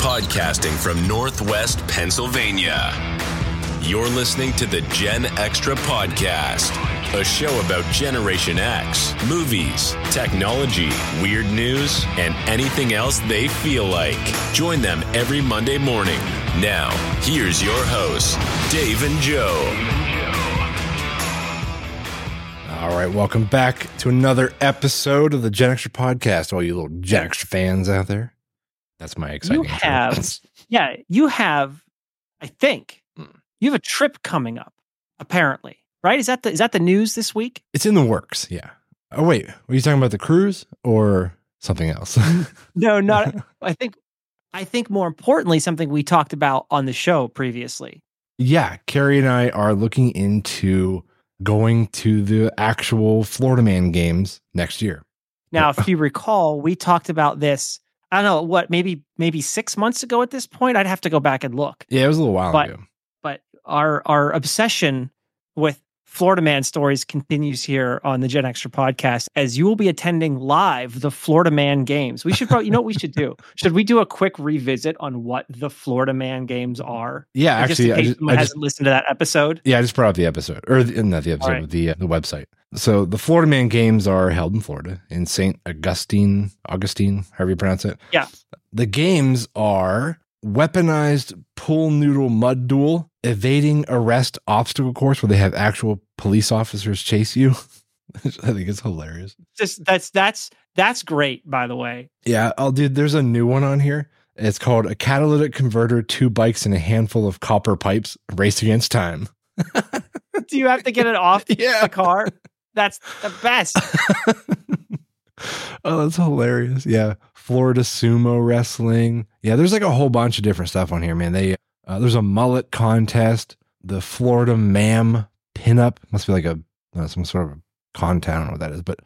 podcasting from Northwest Pennsylvania. You're listening to the Gen Extra Podcast, a show about Generation X, movies, technology, weird news, and anything else they feel like. Join them every Monday morning. Now, here's your hosts, Dave and Joe. All right, welcome back to another episode of the Gen Extra Podcast. All you little Gen Extra fans out there. That's my exciting. You have, yeah, you have. I think Hmm. you have a trip coming up. Apparently, right? Is that the is that the news this week? It's in the works. Yeah. Oh wait, were you talking about the cruise or something else? No, not. I think. I think more importantly, something we talked about on the show previously. yeah, Carrie and I are looking into going to the actual Florida Man games next year. Now, if you recall, we talked about this. I don't know what, maybe maybe six months ago at this point. I'd have to go back and look. Yeah, it was a little while But- ago. But our our obsession with Florida Man stories continues here on the Gen Extra podcast as you will be attending live the Florida Man games. We should probably, you know what we should do? Should we do a quick revisit on what the Florida Man games are? Yeah, just actually, in I just, someone I just hasn't listened to that episode. Yeah, I just brought up the episode, or the, not the episode, right. the uh, the website. So the Florida Man Games are held in Florida in Saint Augustine, Augustine, however you pronounce it. Yeah. The games are weaponized pool noodle mud duel, evading arrest obstacle course where they have actual police officers chase you. I think it's hilarious. Just that's that's that's great, by the way. Yeah, oh, dude, there's a new one on here. It's called a catalytic converter, two bikes, and a handful of copper pipes. Race against time. Do you have to get it off Yeah. the car? That's the best. oh, that's hilarious. Yeah. Florida sumo wrestling. Yeah, there's like a whole bunch of different stuff on here, man. They uh, there's a mullet contest, the Florida Man pinup. Must be like a uh, some sort of a content. I don't know what that is, but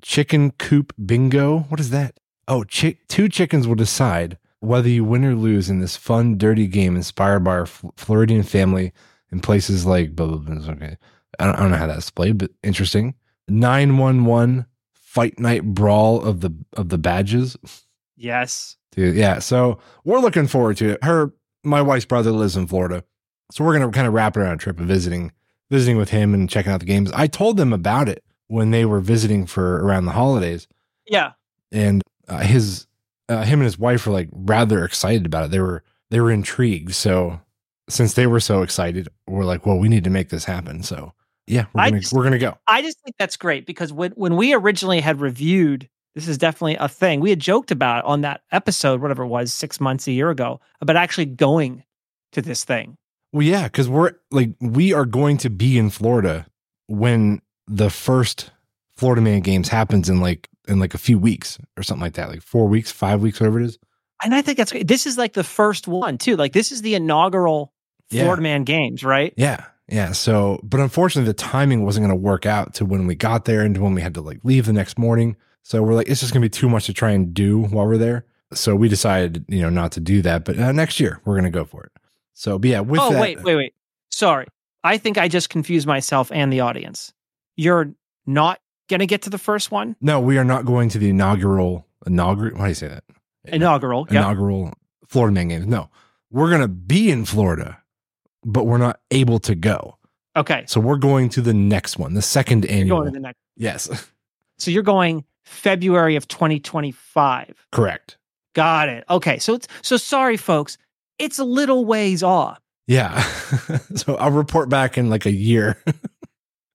chicken coop bingo. What is that? Oh, two chickens will decide whether you win or lose in this fun, dirty game inspired by our F- Floridian family in places like blah, blah, blah. Okay. I don't, I don't know how that's played, but interesting. 911 fight night brawl of the of the badges. Yes. Dude, yeah. So we're looking forward to it. Her my wife's brother lives in Florida. So we're gonna kind of wrap it around a trip of visiting visiting with him and checking out the games. I told them about it when they were visiting for around the holidays. Yeah. And uh, his uh, him and his wife were like rather excited about it. They were they were intrigued. So since they were so excited, we're like, well, we need to make this happen. So yeah, we're I gonna just- we're gonna go. I just think that's great because when when we originally had reviewed, this is definitely a thing. We had joked about on that episode, whatever it was, six months, a year ago, about actually going to this thing. Well, yeah, because we're like we are going to be in Florida when the first Florida Man Games happens in like in like a few weeks or something like that, like four weeks, five weeks, whatever it is. And I think that's. This is like the first one too. Like this is the inaugural Yeah. Florida Man Games, right? Yeah, yeah. So, but unfortunately, the timing wasn't going to work out to when we got there and to when we had to like leave the next morning. So we're like, it's just going to be too much to try and do while we're there. So we decided, you know, not to do that. But uh, next year we're going to go for it. So, but yeah, with oh that, wait, wait, wait. Sorry, I think I just confused myself and the audience. You're not gonna get to the first one, no, we are not going to the inaugural inaugural. Why do you say that? inaugural. Yep. inaugural Florida Man Games. No, we're going to be in Florida, but we're not able to go. Okay, So we're going to the next one, the second you're annual. going to the next. yes, So you're going February of 2025. correct. Got it. Okay. So it's so sorry, folks. It's a little ways off. Yeah. so I'll report back in like a year.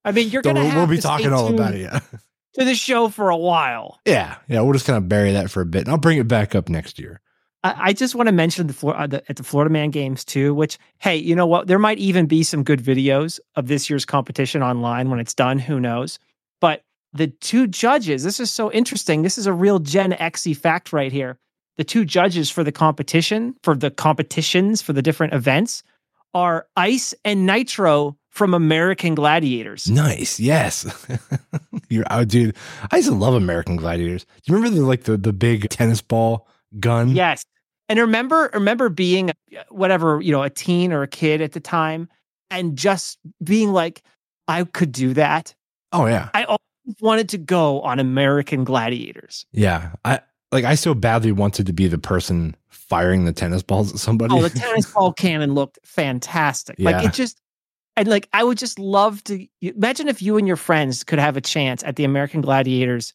I mean, you're So gonna we'll, have we'll be talking all about it. Yeah. to the show for a while. Yeah. Yeah. We'll just kind of bury that for a bit and I'll bring it back up next year. I, just want to mention the, Flor- uh, the at the Florida Man Games too. Which, hey, you know what? There might even be some good videos of this year's competition online when it's done. Who knows? The two judges. This is so interesting. This is a real Gen Xy fact right here. The two judges for the competition, for the competitions, for the different events, are Ice and Nitro from American Gladiators. Nice. Yes. You're out, dude. I used to love American Gladiators. Do you remember the like the, the big tennis ball gun? Yes. And remember, remember being whatever, you know, a teen or a kid at the time and just being like, I could do that. Oh yeah. I wanted to go on American Gladiators. Yeah. I like I so badly wanted to be the person firing the tennis balls at somebody. Oh, the tennis ball cannon looked fantastic. Like it just, and like I would just love to imagine if you and your friends could have a chance at the American Gladiators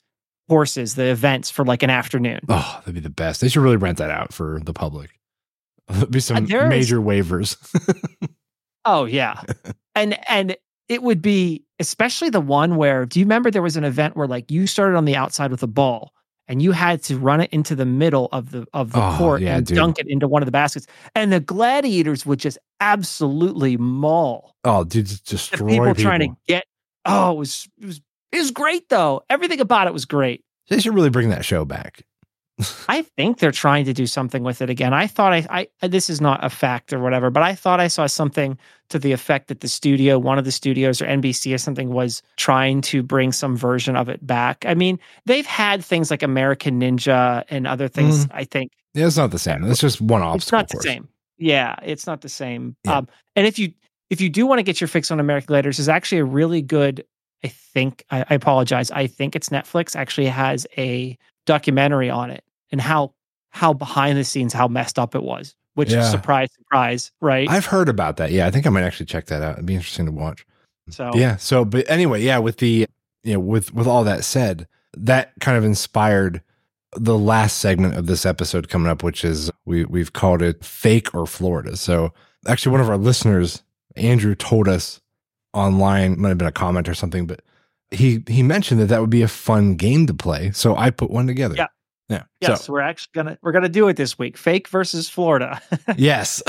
horses, the events for like an afternoon. oh, that'd be the best. They should really rent that out for the public. There'd be some uh, is- major waivers. Oh yeah, and and it would be especially the one where do you remember there was an event where like you started on the outside with a ball and you had to run it into the middle of the of the Oh, court yeah, and dude. dunk it into one of the baskets and the gladiators would just absolutely maul oh, dude, just people, people. trying to get oh it was it was it was great though everything about it was great They should really bring that show back. I think they're trying to do something with it again. I thought I, I this is not a fact or whatever, but I thought I saw something to the effect that the studio, one of the studios or NBC or something was trying to bring some version of it back. I mean, they've had things like American Ninja and other things, I think. Yeah, it's not the same. It's just one obstacle. It's not the same. Yeah, it's not the same. Yeah. Um, and if you if you do want to get your fix on American Gladiators, there's actually a really good. I think I, I apologize. I think it's Netflix actually has a documentary on it and how how behind the scenes how messed up it was. Which Yeah. surprise, surprise, right? I've heard about that. Yeah, I think I might actually check that out. It'd be interesting to watch. so Yeah. So, but anyway, yeah. With the you know, with with all that said, that kind of inspired the last segment of this episode coming up, which is we we've called it "Fake or Florida." So, actually, one of our listeners, Andrew, told us online, might have been a comment or something, but he he mentioned that that would be a fun game to play. So I put one together. Yeah. Yeah. Yes, So we're actually gonna we're gonna do it this week. Fake versus Florida. yes.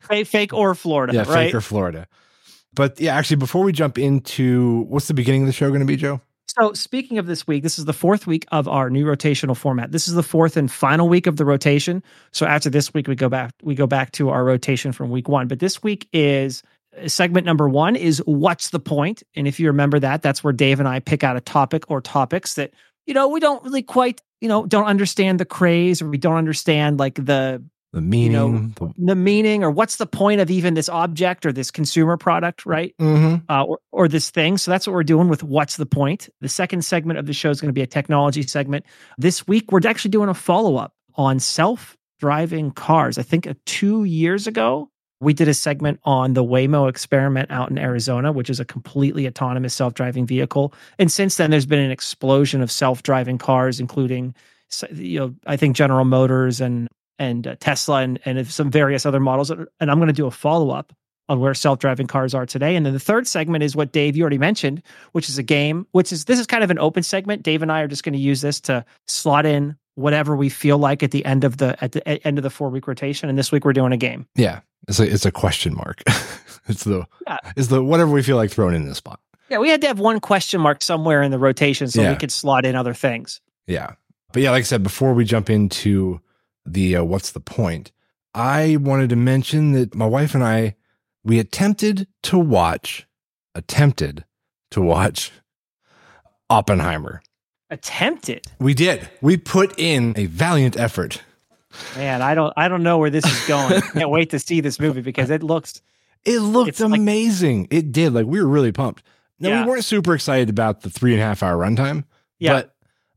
fake, fake or Florida, yeah, right? fake or Florida. But yeah, actually, before we jump into what's the beginning of the show going to be, Joe? So, speaking of this week, this is the fourth week of our new rotational format. This is the fourth and final week of the rotation. So, after this week, we go back we go back to our rotation from week one. But this week is uh, segment number one is what's the point? And if you remember that, that's where Dave and I pick out a topic or topics that you know we don't really quite you know don't understand the craze or we don't understand like the The meaning. know, the meaning or what's the point of even this object or this consumer product, right? Mhm. uh, or, or this thing. So that's what we're doing with What's the Point? The second segment of the show is going to be a technology segment. This week, we're actually doing a follow up on self driving cars. I think uh, two years ago, we did a segment on the Waymo experiment out in Arizona, which is a completely autonomous self driving vehicle. And since then, there's been an explosion of self driving cars, including, you know, I think General Motors and and uh, Tesla and, and some various other models. And I'm going to do a follow up on where self-driving cars are today. And then the third segment is what Dave you already mentioned, which is a game, which is this is kind of an open segment. Dave and I are just going to use this to slot in whatever we feel like at the end of the at the e- end of the four week rotation. And this week we're doing a game. Yeah, it's a it's a question mark. it's the Yeah. it's the whatever we feel like throwing in this spot. Yeah, we had to have one question mark somewhere in the rotation so Yeah. we could slot in other things. Yeah, but yeah, like I said before, we jump into the uh, what's the point. I wanted to mention that my wife and I we attempted to watch attempted to watch Oppenheimer. Attempted. We did. We put in a valiant effort. Man, I don't I don't know where this is going. Can't wait to see this movie because it looks It looked It's like- amazing. it did. Like we were really pumped. Now Yeah. we weren't super excited about the three and a half hour runtime. yeah. But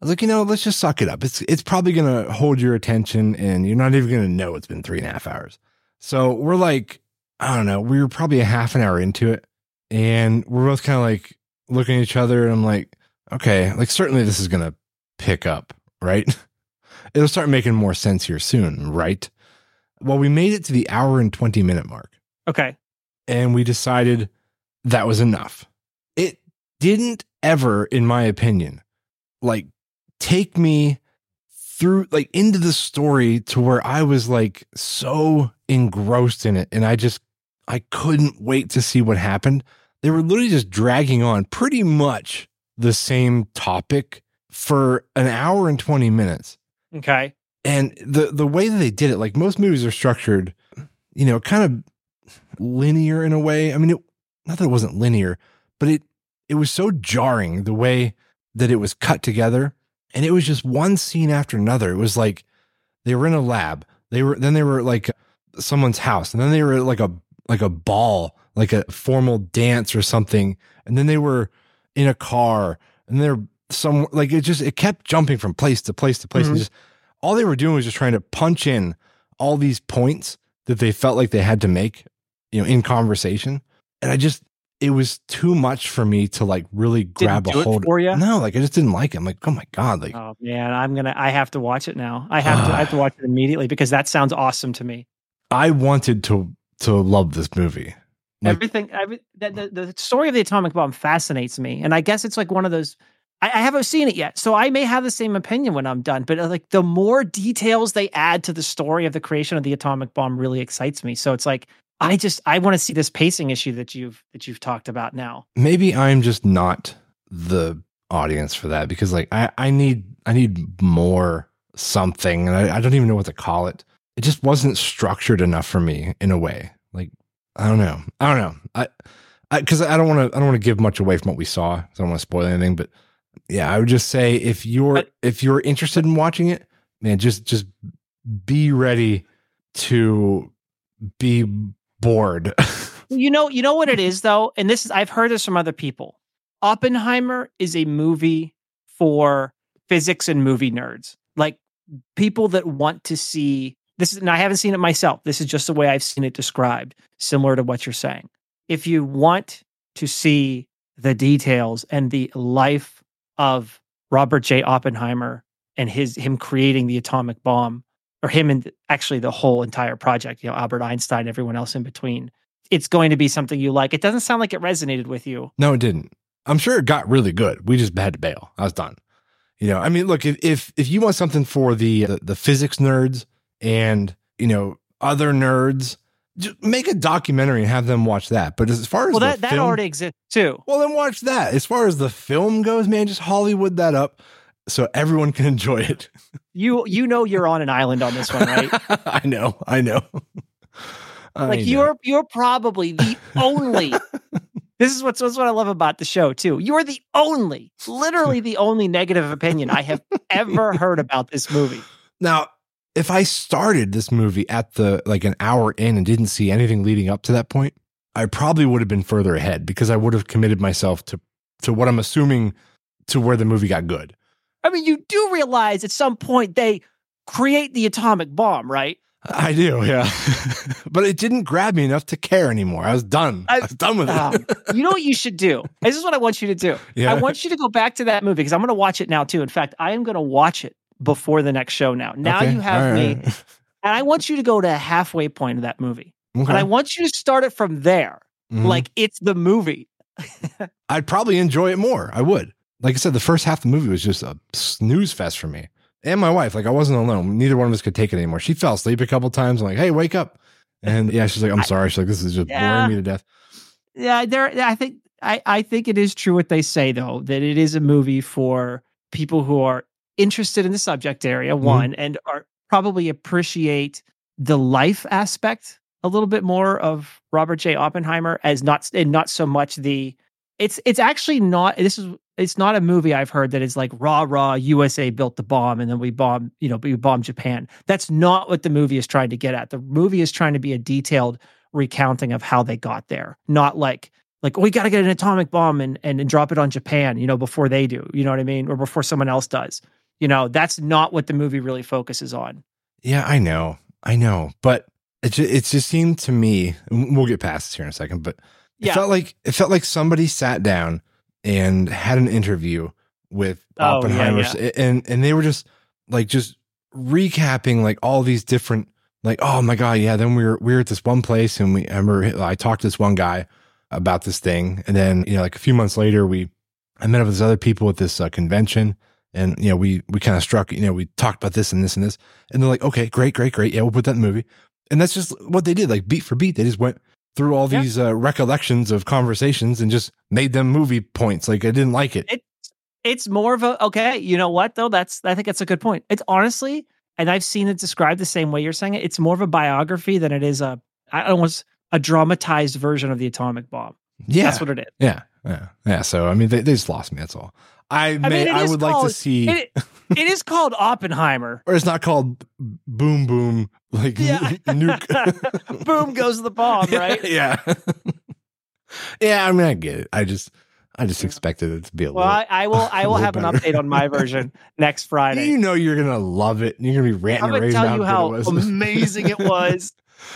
I was like, you know, let's just suck it up. It's it's probably gonna hold your attention and you're not even gonna know it's been three and a half hours. So we're like, I don't know, we were probably a half an hour into it. And we're both kind of like looking at each other and I'm like, okay, like certainly this is gonna pick up, right? It'll start making more sense here soon, right? Well, we made it to the hour and 20 minute mark okay. and we decided that was enough. It didn't ever, in my opinion, like take me through like into the story to where I was like so engrossed in it and I just I couldn't wait to see what happened. They were literally just dragging on pretty much the same topic for an hour and 20 minutes. Okay. and the the way that they did it like most movies are structured you know kind of linear in a way. I mean it, not that it wasn't linear but it it was so jarring the way that it was cut together. And it was just one scene after another. It was like they were in a lab. They were then they were like someone's house. And then they were like a like a ball like a formal dance or something. And then they were in a car and they're some like it just it kept jumping from place to place to place and Mhm. just all they were doing was just trying to punch in all these points that they felt like they had to make, you know, in conversation. And I just, it was too much for me to like really grab Didn't a it hold. for ya? No, like I just didn't like it. I'm like, oh my god, like Oh man, I'm gonna. I have to watch it now. I have to. I have to watch it immediately because that sounds awesome to me. I wanted to to love this movie. Like- Everything. Every, the, the the story of the atomic bomb fascinates me, and I guess it's like one of those. I, I haven't seen it yet, so I may have the same opinion when I'm done. But uh, like the more details they add to the story of the creation of the atomic bomb, really excites me. So it's like I just I want to see this pacing issue that you've that you've talked about now. maybe I'm just not the audience for that because like I, I need I need more something and I, I don't even know what to call it. It just wasn't structured enough for me in a way. Like I don't know. I don't know. I I because I don't want to I don't want to give much away from what we saw. So I don't want to spoil anything. But yeah, I would just say if you're But- if you're interested in watching it, man, just just be ready to be bored. You know, you know what it is though, and this is I've heard this from other people. Oppenheimer is a movie for physics and movie nerds, like people that want to see this. Is, and I haven't seen it myself. This is just the way I've seen it described, similar to what you're saying. If you want to see the details and the life of Robert J. Oppenheimer and his him creating the atomic bomb, or him and actually the whole entire project, you know, Albert Einstein, everyone else in between it's going to be something you like. It doesn't sound like it resonated with you. No, it didn't. I'm sure it got really good. We just had to bail. I was done. You know, I mean, look, if if if you want something for the the, the physics nerds and you know other nerds, just make a documentary and have them watch that. But as far as Well, the that, that film- already exists too. well, then watch that. As far as the film goes, man, just Hollywood that up so everyone can enjoy it. You you know you're on an island on this one, right? I know, I know. I like know. you're you're probably the only. this is what's, what's what I love about the show too. You are the only, literally the only negative opinion I have ever heard about this movie. Now, if I started this movie at the like an hour in and didn't see anything leading up to that point, I probably would have been further ahead because I would have committed myself to to what I'm assuming to where the movie got good. I mean, you do realize at some point they create the atomic bomb, right? I do, yeah. but it didn't grab me enough to care anymore. I was done. I, I- was done with it. Um, you know what you should do? This is what I want you to do. yeah. I want you to go back to that movie because I'm going to watch it now too. In fact, I am going to watch it before the next show now. Now Okay, you have all me, and I want you to go to a halfway point of that movie. Okay. And I want you to start it from there. Mhm. Like it's the movie. I'd probably enjoy it more. I would. Like I said, the first half of the movie was just a snooze fest for me and my wife. Like I wasn't alone. Neither one of us could take it anymore. She fell asleep a couple times. I'm like, hey, wake up. And yeah, she's like, I'm sorry. She's like, this is just Yeah. boring me to death. Yeah, there. I think I I think it is true what they say though that it is a movie for people who are interested in the subject area Mhm. one and are probably appreciate the life aspect a little bit more of Robert J. Oppenheimer as not and not so much the. It's it's actually not. This is it's not a movie I've heard that is like rah rah USA built the bomb and then we bomb you know we bomb Japan. That's not what the movie is trying to get at. The movie is trying to be a detailed recounting of how they got there, not like like oh, we got to get an atomic bomb and, and and drop it on Japan, you know, before they do. You know what I mean, or before someone else does. You know, that's not what the movie really focuses on. Yeah, I know. I know. But it just, it just seemed to me, and we'll get past this here in a second, but it Yeah. felt like it felt like somebody sat down and had an interview with Oh, yeah, Oppenheimer yeah. and and they were just like just recapping like all these different like oh my god yeah then we were we were at this one place and we I remember I talked to this one guy about this thing and then you know like a few months later we I met up with this other people at this uh, convention and you know we we kind of struck you know we talked about this and this and this and they're like okay great great great yeah we'll put that in the movie and that's just what they did like beat for beat they just went through all Yeah. these uh, recollections of conversations and just made them movie points like I didn't like it It- It's more of a okay. You know what though? That's I think that's a good point. It's honestly, and I've seen it described the same way you're saying it. It's more of a biography than it is a I almost a dramatized version of the atomic bomb. yeah That's what it is. yeah yeah yeah so I mean they, they just lost me that's all I may mean, I would like to see It, it is called Oppenheimer. or it's not called boom boom like Yeah. nuke Boom goes the bomb, right? yeah yeah i mean i get it i just I just expected it to be a Well, little. I, I will. I will have an update on my version next Friday. You know you're gonna love it. and You're gonna be ranting I'm and going to raving tell you how, how it amazing it was.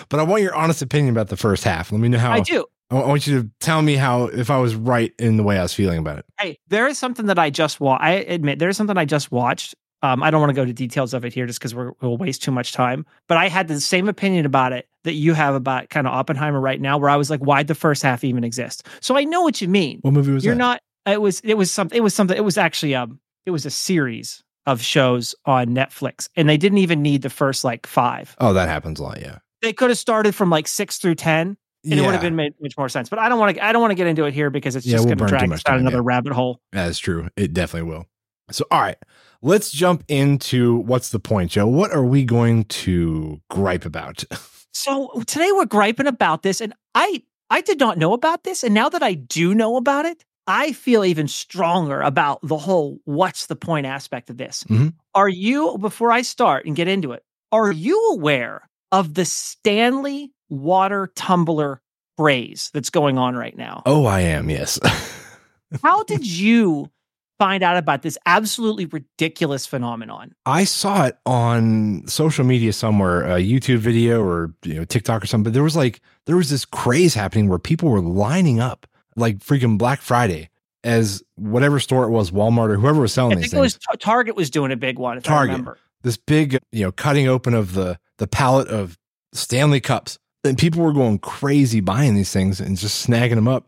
but I want your honest opinion about the first half. Let me know how. I do. I want you to tell me how if I was right in the way I was feeling about it. Hey, there is something that I just watched. I admit there is something I just watched. Um, I don't want to go to details of it here just because we'll waste too much time. But I had the same opinion about it that you have about kind of Oppenheimer right now, where I was like, why'd the first half even exist? So I know what you mean. What movie was You're that? not. It was. It was something. It was something. It was actually um. It was a series of shows on Netflix, and they didn't even need the first like five. Oh, that happens a lot. Yeah. They could have started from like six through ten, and it would have been made much more sense. But I don't want to. I don't want to get into it here because it's Yeah, just we'll going to drag us down another yeah. rabbit hole. That's true. It definitely will. So, all right, let's jump into what's the point, Joe? What are we going to gripe about? So today we're griping about this, and I I did not know about this, and now that I do know about it, I feel even stronger about the whole "what's the point" aspect of this. Mhm. Are you before I start and get into it? Are you aware of the Stanley water tumbler craze that's going on right now? Oh, I am. Yes. How did you find out about this absolutely ridiculous phenomenon? I saw it on social media somewhere, a YouTube video or you know TikTok or something. But there was like there was this craze happening where people were lining up like freaking Black Friday as whatever store it was, Walmart or whoever was selling I these think it was things. Tar- Target was doing a big one. If I Target. remember. this big, you know, cutting open of the the pallet of Stanley cups, and people were going crazy buying these things and just snagging them up.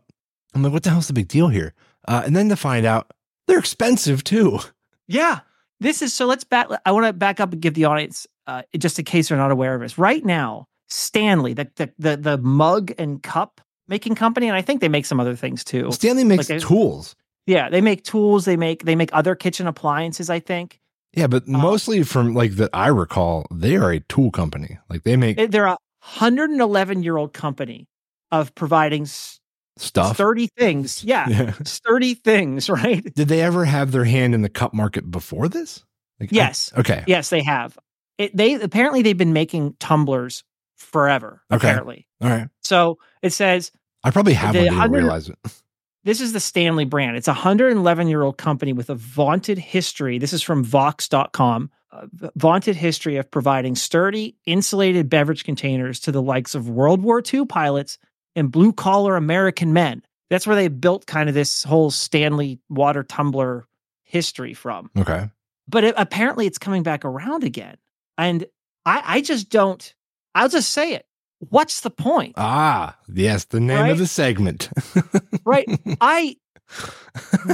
I'm like, what the hell's the big deal here? Uh, and then to find out they're expensive too. Yeah. This is so let's back I want to back up and give the audience uh, just in case they're not aware of this. Right now, Stanley, the the the, the mug and cup making company and I think they make some other things too. Stanley makes Like tools. Yeah, they make tools, they make they make other kitchen appliances, I think. Yeah, but Uh, mostly from like that I recall, they are a tool company. Like they make They- They're a 111-year-old company of providing stuff. sturdy things. Yeah, Yeah. sturdy things, right? Did they ever have their hand in the cup market before this? Like, I- Yes. okay. Yes, they have. It, they apparently they've been making tumblers forever. Okay. Apparently, All right. so it says I probably have one. Didn't 100 realize it. this is the Stanley brand. It's a 111 year old company with a vaunted history. This is from Vox.com. Uh, vaunted history of providing sturdy, insulated beverage containers to the likes of World War II pilots and blue collar American men. That's where they built kind of this whole Stanley water tumbler history from. Okay. But it, apparently, it's coming back around again. And I, I just don't, I'll just say it. What's the point? Ah, yes, the name Right? of the segment. right? I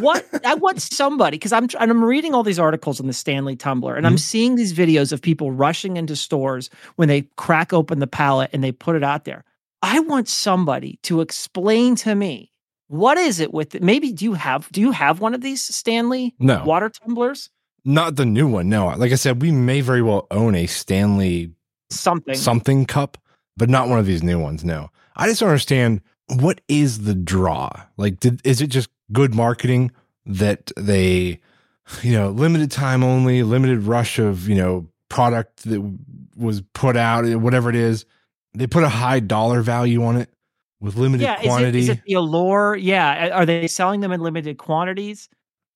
what I want somebody because I'm and I'm reading all these articles on the Stanley Tumbler and I'm Mhm. seeing these videos of people rushing into stores when they crack open the pallet and they put it out there. I want somebody to explain to me what is it with it? Maybe do you have do you have one of these Stanley no, water tumblers? not the new one. No, like I said, we may very well own a Stanley Something. something cup, but not one of these new ones. No, I just don't understand what is the draw. Like, did is it just good marketing that they, you know, limited time only, limited rush of you know product that was put out, whatever it is. They put a high dollar value on it with limited yeah, quantity. is it the allure? Yeah, are they selling them in limited quantities?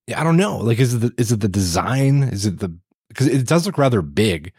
Yeah, I don't know. Like, is it the, is it the design? Is it the because it does look rather big.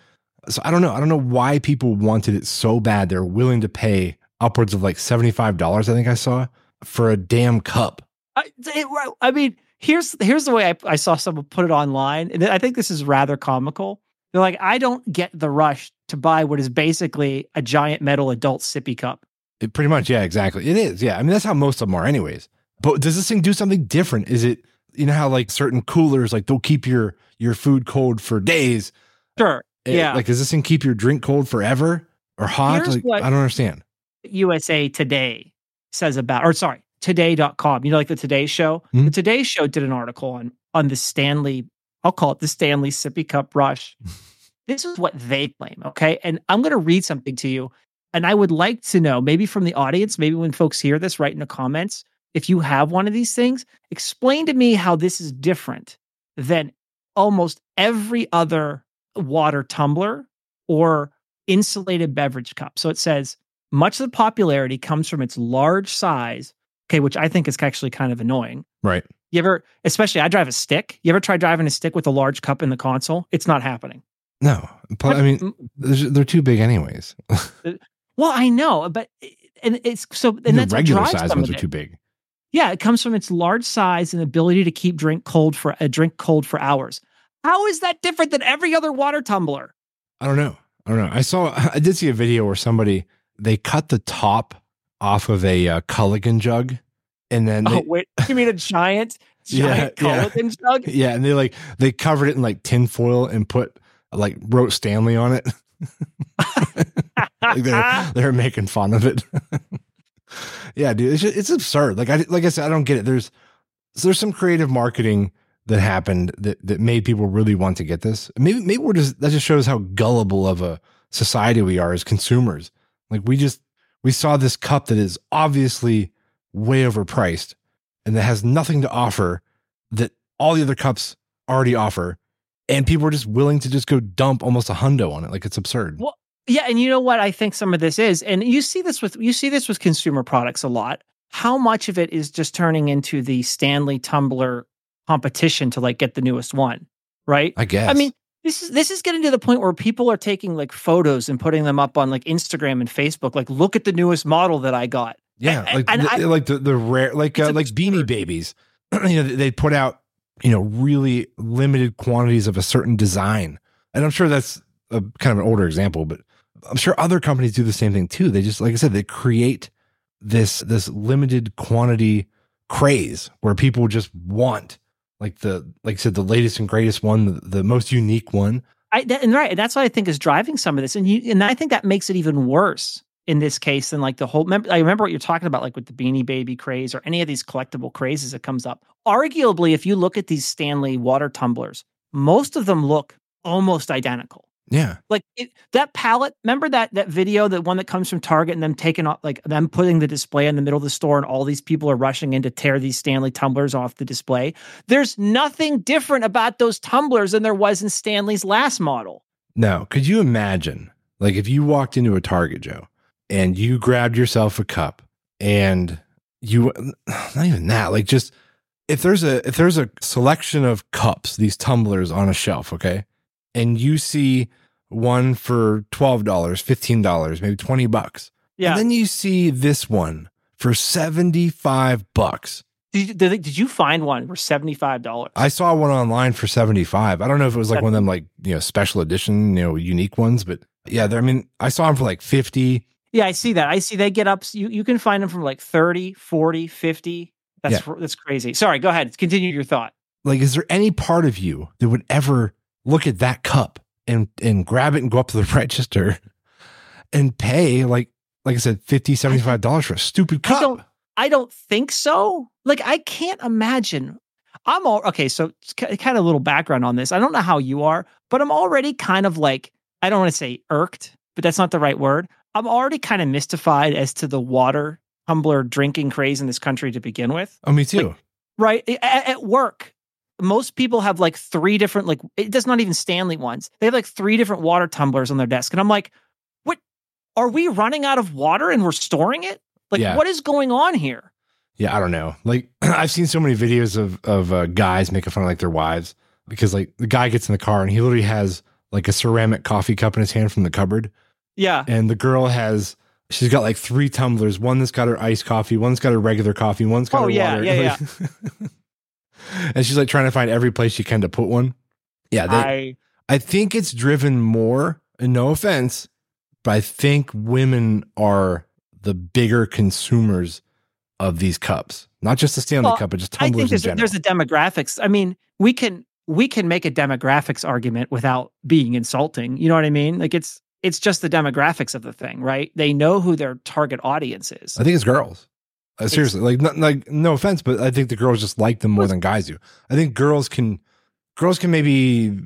So I don't know. I don't know why people wanted it so bad. They're willing to pay upwards of like seventy five dollars. I think I saw for a damn cup. I, it, I mean, here's here's the way I, I saw someone put it online, and I think this is rather comical. They're like, I don't get the rush to buy what is basically a giant metal adult sippy cup. It pretty much, yeah, exactly. It is, yeah. I mean, that's how most of them are, anyways. But does this thing do something different? Is it you know how like certain coolers like they'll keep your your food cold for days? Sure, Eh, yeah. Like, does this thing keep your drink cold forever or hot? Like, I don't understand. USA Today says about, or sorry, today.com. You know, like the Today Show? Mhm. The Today Show did an article on on the Stanley, I'll call it the Stanley Sippy Cup Rush. this is what they claim. Okay. And I'm going to read something to you. And I would like to know, maybe from the audience, maybe when folks hear this, write in the comments, if you have one of these things, explain to me how this is different than almost every other water tumbler or insulated beverage cup. So it says, much of the popularity comes from its large size, Okay, which I think is actually kind of annoying. Right. You ever, especially I drive a stick. You ever try driving a stick with a large cup in the console? It's not happening. No. But, I mean, they're, too big anyways. Uh, well, I know, but eh, and it's so and the that's regular size ones are too big. Yeah, it comes from its large size and ability to keep drink cold for a drink cold for hours. How is that different than every other water tumbler? I don't know. I don't know. I saw, I did see a video where somebody, they cut the top off of a uh, Culligan jug and then, Oh they, wait, you mean a giant, Yeah, giant yeah. Culligan jug? yeah, and they like, they covered it in like tin foil and put, like, wrote Stanley on it. like they're, they're making fun of it. yeah, dude, it's just, it's absurd. Like I like I said, I don't get it. There's so there's some creative marketing that happened that that made people really want to get this. Maybe maybe we're just that just shows how gullible of a society we are as consumers. Like we just we saw this cup that is obviously way overpriced and that has nothing to offer that all the other cups already offer. And people are just willing to just go dump almost a hundo on it. Like it's absurd. Well, Yeah, and you know what I think some of this is, and you see this with you see this with consumer products a lot. How much of it is just turning into the Stanley tumbler competition to like get the newest one, right? I guess. I mean, this is this is getting to the point where people are taking like photos and putting them up on like Instagram and Facebook. Like, look at the newest model that I got. Yeah, And- like and the, I- like the the rare like uh, like Beanie absurd. Babies. you know, they put out you know really limited quantities of a certain design, and I'm sure that's a kind of an older example, but I'm sure other companies do the same thing too. They just like I said, they create this this limited quantity craze where people just want like the like I said the latest and greatest one, the, the most unique one. I that, and right, that's what I think is driving some of this, and you and I think that makes it even worse in this case than like the whole. I remember what you're talking about, like with the Beanie Baby craze or any of these collectible crazes that comes up. Arguably, if you look at these Stanley water tumblers, most of them look almost identical. Yeah, Like it, that palette. Remember that that video, that one that comes from Target, and them taking off, like them putting the display in the middle of the store, and all these people are rushing in to tear these Stanley tumblers off the display. There's nothing different about those tumblers than there was in Stanley's last model. Now, could you imagine, like, if you walked into a Target, Joe, and you grabbed yourself a cup, and you, not even that, like, just if there's a if there's a selection of cups, these tumblers on a shelf, okay, and you see one for twelve dollars, fifteen dollars, maybe twenty bucks, Yeah. and then you see this one for seventy five bucks. Did you, did, did you find one for seventy five dollars? I saw one online for 75. I don't know if it was like one of them like, you know, special edition, you know, unique ones, but yeah, I mean, I saw them for like 50. Yeah, I see that. I see they get up. You you can find them from like 30, 40, 50. That's that's crazy. Sorry, go ahead. Continue your thought. Like, is there any part of you that would ever look at that cup and and grab it and go up to the register and pay like like I said, 50 $75 for a stupid I cup? don't I don't think so. Like I can't imagine. I'm all okay. So kind of a little background on this. I don't know how you are, but I'm already kind of like I don't want to say irked, but that's not the right word. I'm already kind of mystified as to the water tumbler drinking craze in this country to begin with. Oh, me too. right A- a- at, work most people have like three different like it does not even stanley ones they have like three different water tumblers on their desk and i'm like what are we running out of water and we're storing it like Yeah. what is going on here Yeah, I don't know. Like I've seen so many videos of of uh, guys making fun of like their wives because like the guy gets in the car and he literally has like a ceramic coffee cup in his hand from the cupboard yeah and the girl has she's got like three tumblers. One that's got her iced coffee, one's got her regular coffee, one's got Oh, her yeah, water. yeah, and she's like trying to find every place she can to put one. Yeah, they, I, i think it's driven more. And no offense, but I think women are the bigger consumers of these cups, not just the Stanley Well, Cup, but just i tumblers think in there's general. there's a demographics i mean we can we can make a demographics argument without being insulting you know what i mean like it's it's just the demographics of the thing right they know who their target audience is I think it's girls. Uh, seriously, like, not, like no offense, but I think the girls just like them more than guys do. I think girls can, girls can maybe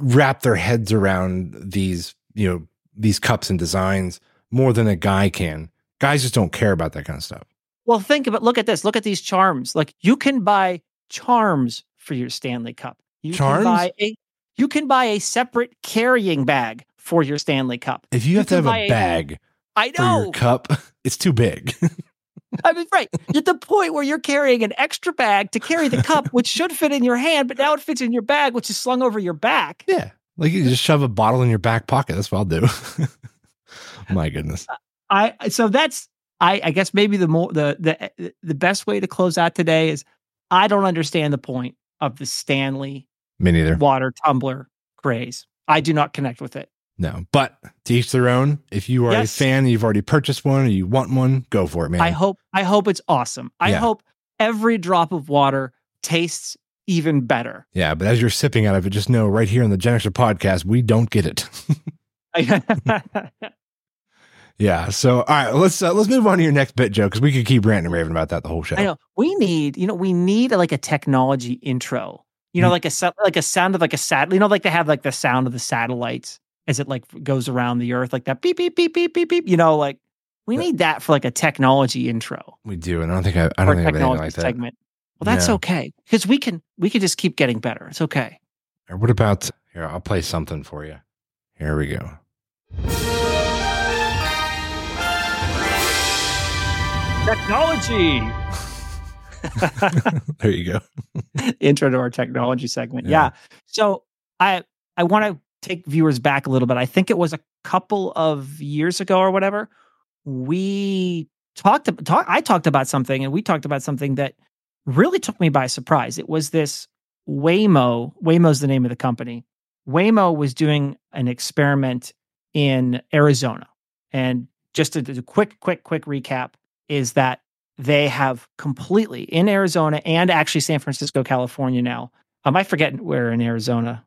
wrap their heads around these, you know, these cups and designs more than a guy can. Guys just don't care about that kind of stuff. Well, think about look at this. Look at these charms. Like you can buy charms for your Stanley Cup. You Charms? can buy a you can buy a separate carrying bag for your Stanley Cup. If you, You have to have a a- bag I for know. your cup, it's too big. I mean, right. At the point where you're carrying an extra bag to carry the cup, which should fit in your hand, but now it fits in your bag, which is slung over your back. Yeah. Like you just shove a bottle in your back pocket. That's what I'll do. My goodness. Uh, I so that's I I guess maybe the more the the the best way to close out today is I don't understand the point of the Stanley Me neither. water tumbler craze. I do not connect with it. No, but to each their own. If you are Yes. a fan, and you've already purchased one, or you want one, go for it, man. I hope I hope it's awesome. I Yeah. hope every drop of water tastes even better. yeah, but as you're sipping out of it, just know right here on the Gen Extra podcast, we don't get it. yeah. So, all right, let's uh, let's move on to your next bit, Joe, because we could keep ranting and raving about that the whole show. I know we need, you know, we need like a technology intro. You know, Mm. like a like a sound of like a sat. You know, like they have like the sound of the satellites as it like goes around the Earth, like that beep beep beep beep beep beep. You know, like we need that for like a technology intro We do, and I don't think I, I don't think I have anything technology like that. segment. Well, that's Yeah. okay because we can we can just keep getting better. It's okay. Or what about here? I'll play something for you. Here we go. Technology. there you go. intro to our technology segment. Yeah. Yeah. So I I want to take viewers back a little bit. I think it was a couple of years ago or whatever. We talked talk, I talked about something and we talked about something that really took me by surprise. It was this Waymo. Waymo's the name of the company. Waymo was doing an experiment in Arizona. And just a, a quick, quick, quick recap is that they have completely in Arizona and actually San Francisco, California now. Um, I forget where in Arizona.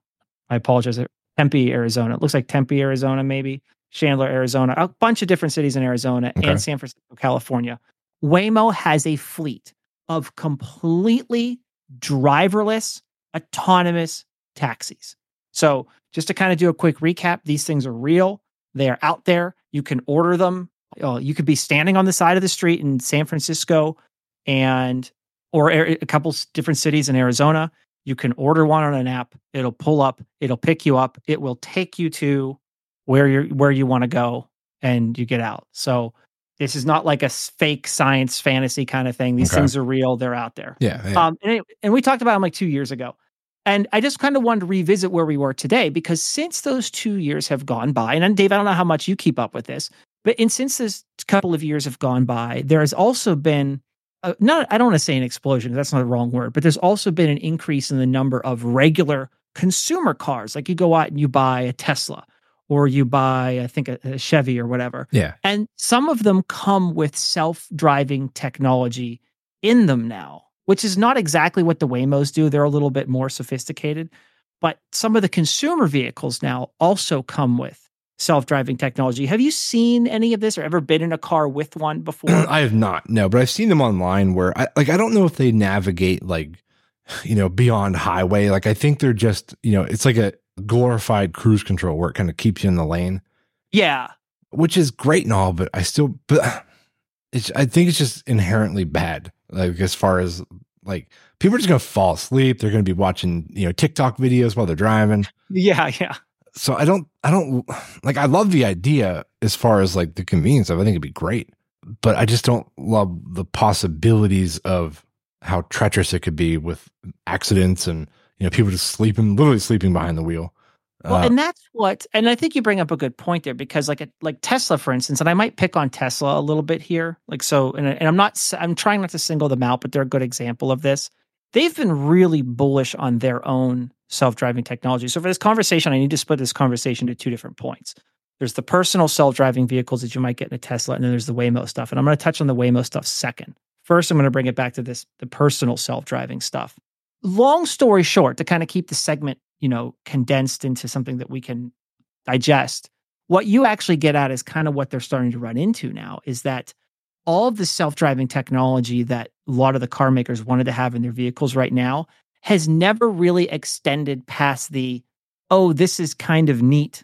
I apologize. Tempe, Arizona. It looks like Tempe, Arizona, maybe Chandler, Arizona. A bunch of different cities in Arizona Okay. and San Francisco, California. Waymo has a fleet of completely driverless, autonomous taxis. So, just to kind of do a quick recap, these things are real. They are out there. You can order them. Uh, you could be standing on the side of the street in San Francisco and or a a couple different cities in Arizona. You can order one on an app. It'll pull up. It'll pick you up. It will take you to where you're where you want to go, and you get out. So this is not like a fake science fantasy kind of thing. These Okay. things are real. They're out there. Yeah. yeah. Um, and, it, and we talked about them like two years ago. And I just kind of wanted to revisit where we were today because since those two years have gone by, and Dave, I don't know how much you keep up with this, but and since this couple of years have gone by, there has also been uh, not I don't want to say an explosion, that's not the wrong word, but there's also been an increase in the number of regular consumer cars. Like you go out and you buy a Tesla or you buy, I think, a, a Chevy or whatever. yeah. And some of them come with self driving technology in them now, which is not exactly what the Waymos do. They're a little bit more sophisticated. But some of the consumer vehicles now also come with self driving technology. Have you seen any of this or ever been in a car with one before? I have not, no, but I've seen them online where I like I don't know if they navigate like you know beyond highway. Like I think they're just, you know, it's like a glorified cruise control where it kind of keeps you in the lane, yeah. which is great and all, but I still but it's I think it's just inherently bad. Like as far as like people are just gonna fall asleep, they're gonna be watching, you know, TikTok videos while they're driving. Yeah. Yeah. So I don't I don't like I love the idea as far as like the convenience of it. I think it'd be great. But I just don't love the possibilities of how treacherous it could be with accidents and you know people just sleeping literally sleeping behind the wheel. Well, Uh, and that's what, and I think you bring up a good point there because, like, a, like Tesla, for instance, and I might pick on Tesla a little bit here, like so, and, and I'm not, I'm trying not to single them out, but they're a good example of this. They've been really bullish on their own self-driving technology. So for this conversation, I need to split this conversation to two different points. There's the personal self-driving vehicles that you might get in a Tesla, and then there's the Waymo stuff. And I'm going to touch on the Waymo stuff second. First, I'm going to bring it back to this the personal self-driving stuff. Long story short, to kind of keep the segment, you know, condensed into something that we can digest, what you actually get at is kind of what they're starting to run into now is that all of the self-driving technology that a lot of the car makers wanted to have in their vehicles right now has never really extended past the oh this is kind of neat.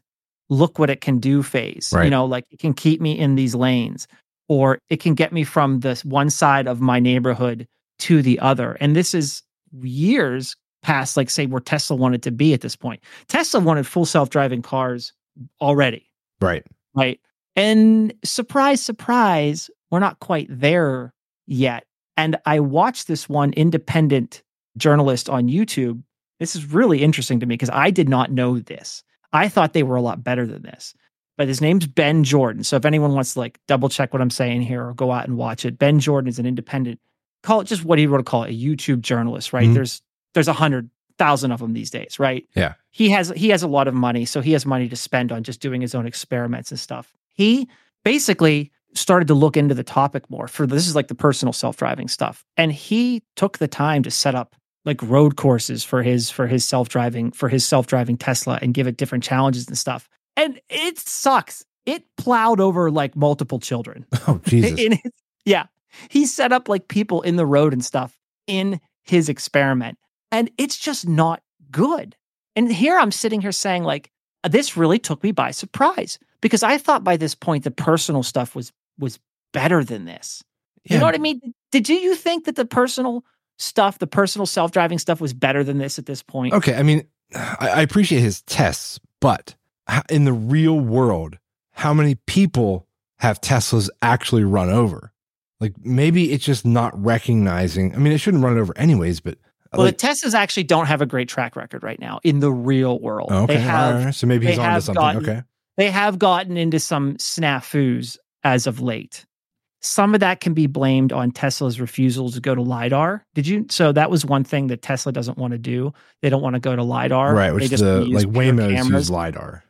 Look what it can do phase you know like it can keep me in these lanes or it can get me from this one side of my neighborhood to the other. And this is years past like say where tesla wanted to be at this point. Tesla wanted full self-driving cars already. Right. right? And surprise surprise we're not quite there yet. And I watched this one independent journalist on YouTube. This is really interesting to me because I did not know this. I thought they were a lot better than this. But his name's Ben Jordan. So if anyone wants to like double check what I'm saying here or go out and watch it, Ben Jordan is an independent, call it just what want to call it, a YouTube journalist, right? Mhm. There's there's a hundred thousand of them these days, right? Yeah. He has he has a lot of money, so he has money to spend on just doing his own experiments and stuff. He basically started to look into the topic more for this is like the personal self-driving stuff. And he took the time to set up like road courses for his for his self-driving for his self-driving Tesla and give it different challenges and stuff. And it sucks. It plowed over like multiple children. Oh Jesus. In his, yeah. He set up like people in the road and stuff in his experiment. And it's just not good. And here I'm sitting here saying, like, this really took me by surprise because I thought by this point the personal stuff was was better than this. You know what I mean? Did you, you think that the personal stuff, the personal self-driving stuff was better than this at this point? Okay, I mean, I, I appreciate his tests, but in the real world, how many people have Teslas actually run over? Like maybe it's just not recognizing. I mean, it shouldn't run it over anyways, but uh, Well, like, the Teslas actually don't have a great track record right now in the real world. okay, They have right, so maybe he's on to something. gotten- okay, they have gotten into some snafus as of late. Some of that can be blamed on Tesla's refusal to go to LiDAR. Did you? So that was one thing that Tesla doesn't want to do. They don't want to go to LiDAR. right, They which just the use like pure Waymo's cameras. use lidar.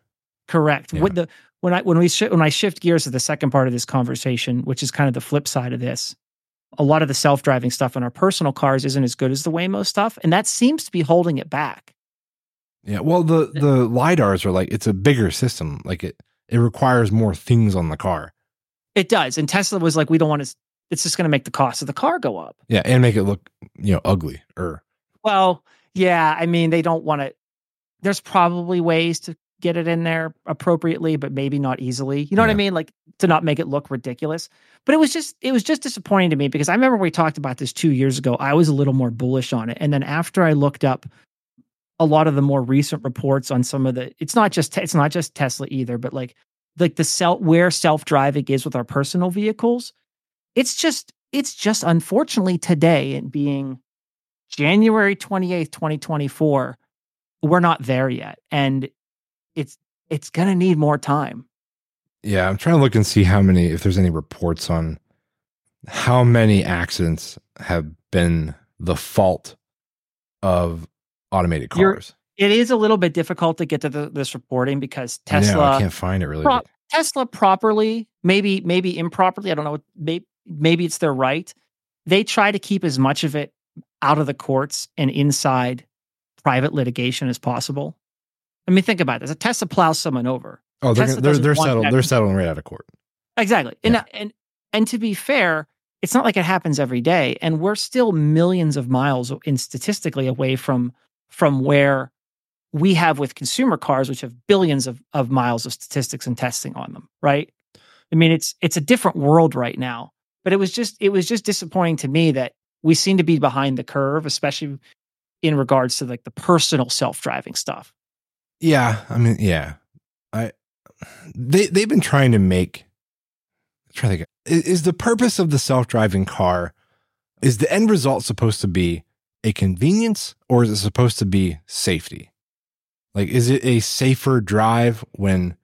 Correct. Yeah. With the when I when we shi when I shift gears to the second part of this conversation, which is kind of the flip side of this, a lot of the self driving stuff in our personal cars isn't as good as the Waymo stuff, and that seems to be holding it back. Yeah, well, the the lidars are like it's a bigger system. Like it it requires more things on the car. It does, and Tesla was like, we don't want to. It's just going to make the cost of the car go up. Yeah, and make it look you know ugly or Well, yeah, I mean, they don't want to. There's probably ways to get it in there appropriately, but maybe not easily. You know what I mean? Like to not make it look ridiculous. But it was just it was just disappointing to me because I remember we talked about this 2 years ago. I was a little more bullish on it. And then after I looked up a lot of the more recent reports on some of the it's not just it's not just Tesla either, but like like the self where self-driving is with our personal vehicles. It's just it's just unfortunately today and being January 28th, 2024, we're not there yet. And it's it's gonna need more time. Yeah, I'm trying to look and see how many, if there's any reports on how many accidents have been the fault of automated cars. It is a little bit difficult to get to the, this reporting because know, I Tesla can't find it really. Pro- Tesla properly, maybe maybe improperly, I don't know, maybe maybe it's their right. They try to keep as much of it out of the courts and inside private litigation as possible. I mean, think about this. A Tesla plows someone over. oh, they're Tesla they're they're settled. that- They're settling right out of court. Exactly. And Yeah. and and to be fair, it's not like it happens every day and we're still millions of miles in statistically away from from where we have with consumer cars which have billions of, of miles of statistics and testing on them, right? I mean, it's it's a different world right now. But it was just it was just disappointing to me that we seem to be behind the curve, especially in regards to like the personal self-driving stuff. Yeah, I mean, yeah, I they they've been trying to make. I'm to think. Is, is the purpose of the self driving car? Is the end result supposed to be a convenience, or is it supposed to be safety? Like, is it a safer drive when?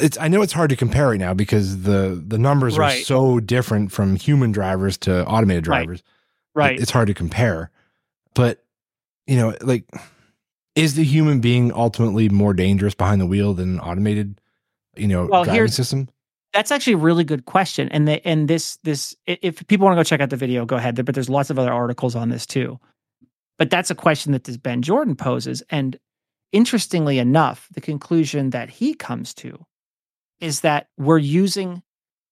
It's. I know it's hard to compare right now because the the numbers are so different from human drivers to automated drivers. Right. right. It's hard to compare, but you know, like, is the human being ultimately more dangerous behind the wheel than an automated, you know, Well, driving system? That's actually a really good question. And the, and this this if people want to go check out the video, go ahead. But there's lots of other articles on this too. But that's a question that this Ben Jordan poses. And interestingly enough, the conclusion that he comes to is that we're using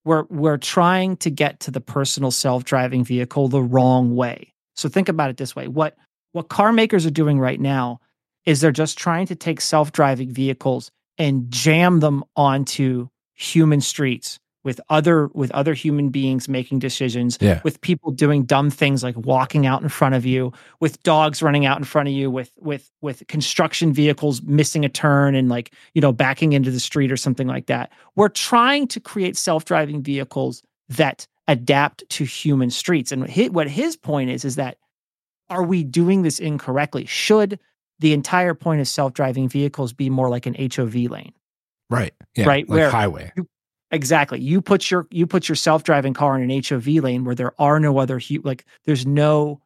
we're we're trying to get to the personal self-driving vehicle the wrong way. So think about it this way. What what car makers are doing right now is they're just trying to take self-driving vehicles and jam them onto human streets with other with other human beings making decisions Yeah. with people doing dumb things like walking out in front of you with dogs running out in front of you with with with construction vehicles missing a turn and like you know backing into the street or something like that we're trying to create self-driving vehicles that adapt to human streets. And what his point is is that are we doing this incorrectly? Should the entire point of self-driving vehicles be more like an HOV lane? Right. Yeah. Right, Like where- highway. Exactly. You put your you put your self-driving car in an HOV lane where there are no other hu- like there's no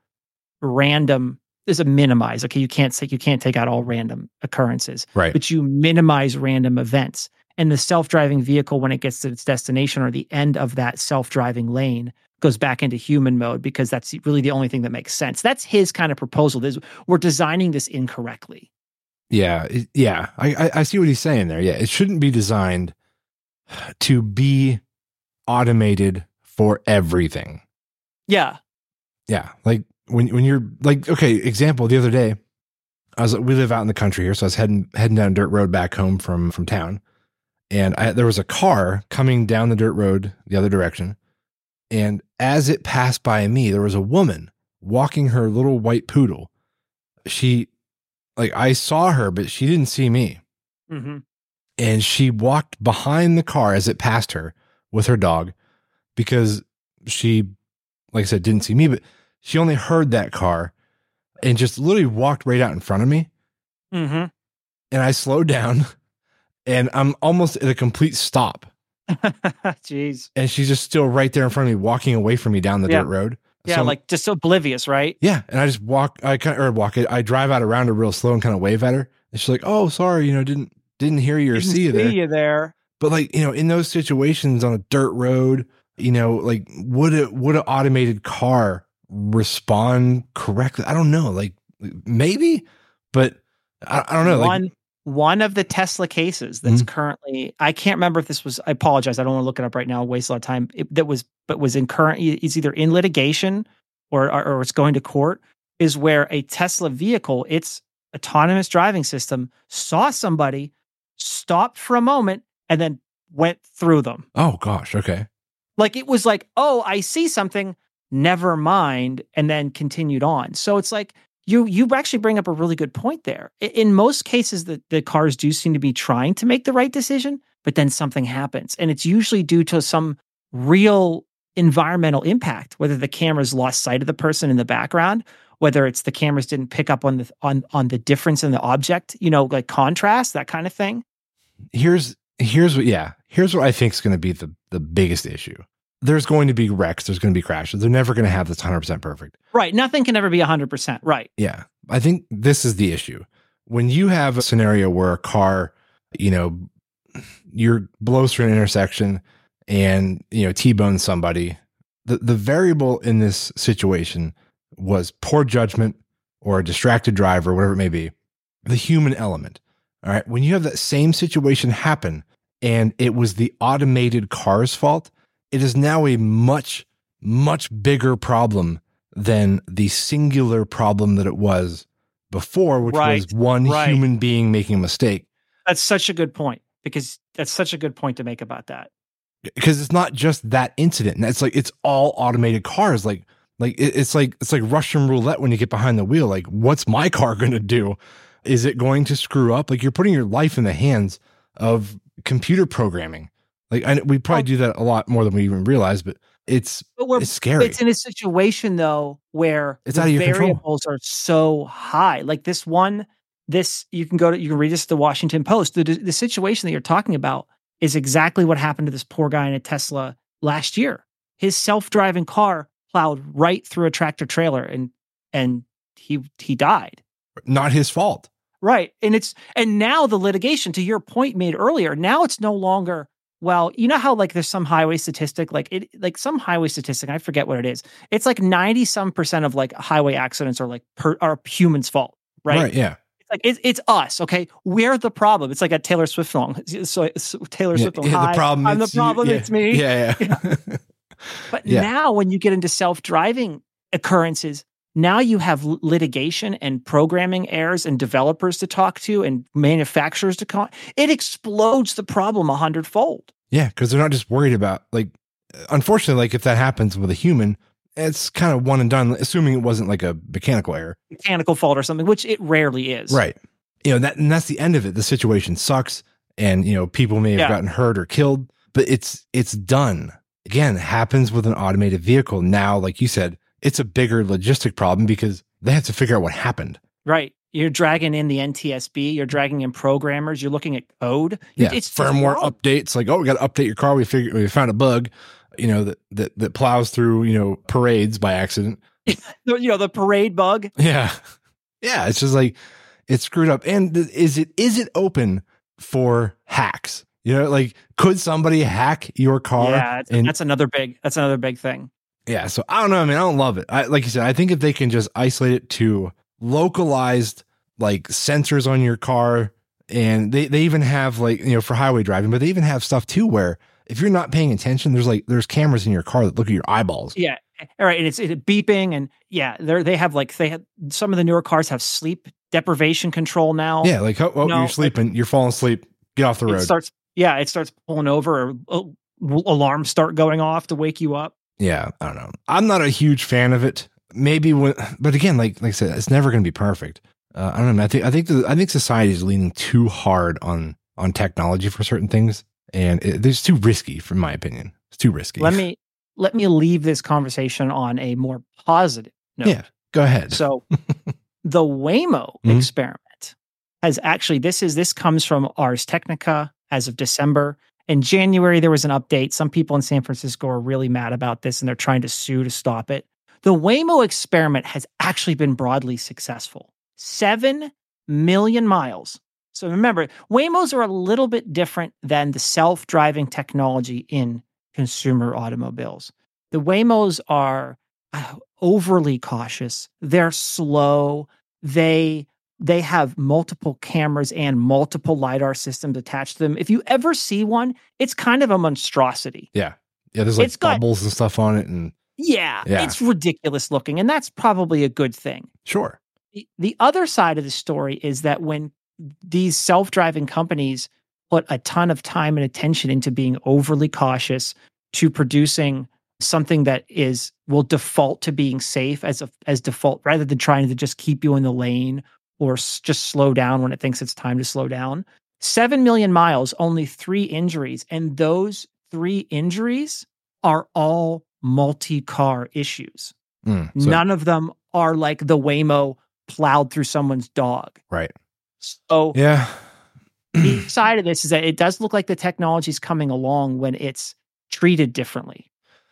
random there's a minimize. Okay, you can't say you can't take out all random occurrences, Right. but you minimize random events. And the self-driving vehicle when it gets to its destination or the end of that self-driving lane goes back into human mode because that's really the only thing that makes sense. That's his kind of proposal. Is we're designing this incorrectly. Yeah, yeah. I I see what he's saying there. Yeah, it shouldn't be designed to be automated for everything. Yeah. Yeah, like when when you're like okay, example the other day, I was we live out in the country here, so I was heading heading down dirt road back home from from town, and I, there was a car coming down the dirt road the other direction, and as it passed by me, there was a woman walking her little white poodle. She, like, I saw her, but she didn't see me hmm and she walked behind the car as it passed her with her dog because she like i said didn't see me but she only heard that car and just literally walked right out in front of me hmm and i slowed down and i'm almost at a complete stop Jeez. and she's just still right there in front of me walking away from me down the Yeah. dirt road Yeah, So- like just oblivious, right? yeah and i just walk i kind of or walk it i drive out around her real slow and kind of wave at her and she's like oh sorry you know didn't didn't hear you or Didn't see you there you there. But like, you know, in those situations on a dirt road, you know, like would it would an automated car respond correctly? I don't know. Like maybe, but I, I don't know. Like, one one of the Tesla cases that's Mhm. currently I can't remember if this was I apologize I don't want to look it up right now waste a lot of time it, that was but was in current it's either in litigation or, or or it's going to court is where a Tesla vehicle its autonomous driving system saw somebody stopped for a moment and then went through them. Oh gosh, okay. like it was like oh I see something never mind and then continued on. So it's like you you actually bring up a really good point there. In most cases the, the cars do seem to be trying to make the right decision but then something happens and it's usually due to some real environmental impact whether the cameras lost sight of the person in the background whether it's the cameras didn't pick up on the on on the difference in the object you know like contrast that kind of thing Here's here's what yeah, here's what I think is going to be the the biggest issue. There's going to be wrecks, there's going to be crashes. They're never going to have this 100% perfect. right nothing can ever be 100% right Yeah. I think this is the issue. When you have a scenario where a car, you know, you're blows through an intersection and, you know, T-bone somebody, the, the variable in this situation was poor judgment or a distracted driver, whatever it may be, the human element. All right. When you have that same situation happen and it was the automated car's fault, it is now a much, much bigger problem than the singular problem that it was before, which Right, was one right. human being making a mistake. that's such a good point because that's such a good point to make about that Because it's not just that incident. It's like it's all automated cars. Like like it- it's like it's like Russian roulette when you get behind the wheel. Like, what's my car gonna do? Is it going to screw up? Like you're putting your life in the hands of computer programming. Like I, we probably oh. do that a lot more than we even realize, but it's But we're it's scary. it's in a situation though where It's the out of your control. variables are so high. Like this one, this you can go to you can read this at the Washington Post. The the situation that you're talking about is exactly what happened to this poor guy in a Tesla last year. His self-driving car plowed right through a tractor trailer and and he he died. not his fault. Right. And it's and now the litigation to your point made earlier, now it's no longer well, you know how like there's some highway statistic like it like some highway statistic, I forget what it is. It's like 90 some percent of like highway accidents are like per, are humans fault, right? yeah. It's like it's, it's us, okay? We're the problem. It's like a Taylor Swift song. So, so Taylor Yeah, Swift, yeah, Hi, the problem I'm the it's you- problem, yeah, it's me. Yeah, yeah. But Yeah. now, when you get into self driving occurrences, now you have litigation and programming errors and developers to talk to and manufacturers to call. It explodes the problem a hundredfold. Yeah, because they're not just worried about like. Unfortunately, like if that happens with a human, it's kind of one and done. Assuming it wasn't like a mechanical error, Mechanical fault or something, which it rarely is. right? You know that, and that's the end of it. The situation sucks, and you know people may have Yeah. gotten hurt or killed, but it's it's done. Again, happens with an automated vehicle. Now, like you said, it's a bigger logistic problem because they have to figure out what happened. Right. You're dragging in the NTSB. You're dragging in programmers. You're looking at code. Yeah, It's firmware updates. Like, oh, we got to update your car. We figured we found a bug, you know, that that that plows through, you know, parades by accident. You know the parade bug. Yeah, yeah. It's just like it's screwed up. And th- is it is it open for hacks? You know, like could somebody hack your car? Yeah, that's, and that's another big. That's another big thing. Yeah, so I don't know. I mean, I don't love it. I, like you said, I think if they can just isolate it to localized like sensors on your car, and they they even have like you know for highway driving, but they even have stuff too where if you're not paying attention, there's like there's cameras in your car that look at your eyeballs. Yeah. All right, and it's it beeping, and yeah, they they have like they have some of the newer cars have sleep deprivation control now. Yeah, like oh, oh No, you're like- sleeping, you're falling asleep. Get off the it road. starts. Yeah, it starts pulling over, or uh, alarms start going off to wake you up. yeah, I don't know. I'm not a huge fan of it. Maybe when, but again, like like I said, it's never going to be perfect. Uh, I don't know. I think I think the, I think society is leaning too hard on on technology for certain things, and it, it's too risky, from my opinion. It's too risky. Let me let me leave this conversation on a more positive note. Yeah, go ahead. So the Waymo Mhm. experiment has actually this is this comes from Ars Technica as of December. In January, there was an update. Some people in San Francisco are really mad about this and they're trying to sue to stop it. The Waymo experiment has actually been broadly successful. Seven million miles. So remember, Waymos are a little bit different than the self driving technology in consumer automobiles. The Waymos are uh, overly cautious. They're slow. They they have multiple cameras and multiple lidar systems attached to them. If you ever see one, it's kind of a monstrosity. yeah, yeah. There's like it's got- bubbles and stuff on it, and Yeah, Yeah. it's ridiculous looking, and that's probably a good thing. sure, The, the other side of the story is that when these self-driving companies put a ton of time and attention into being overly cautious to producing something that is will default to being safe as a, as default rather than trying to just keep you in the lane or s- just slow down when it thinks it's time to slow down 7 million miles only 3 injuries and those 3 injuries are all multi-car issues Mm, so- None of them are like the Waymo plowed through someone's dog. right. So Yeah, the side of this is that it does look like the technology is coming along when it's treated differently.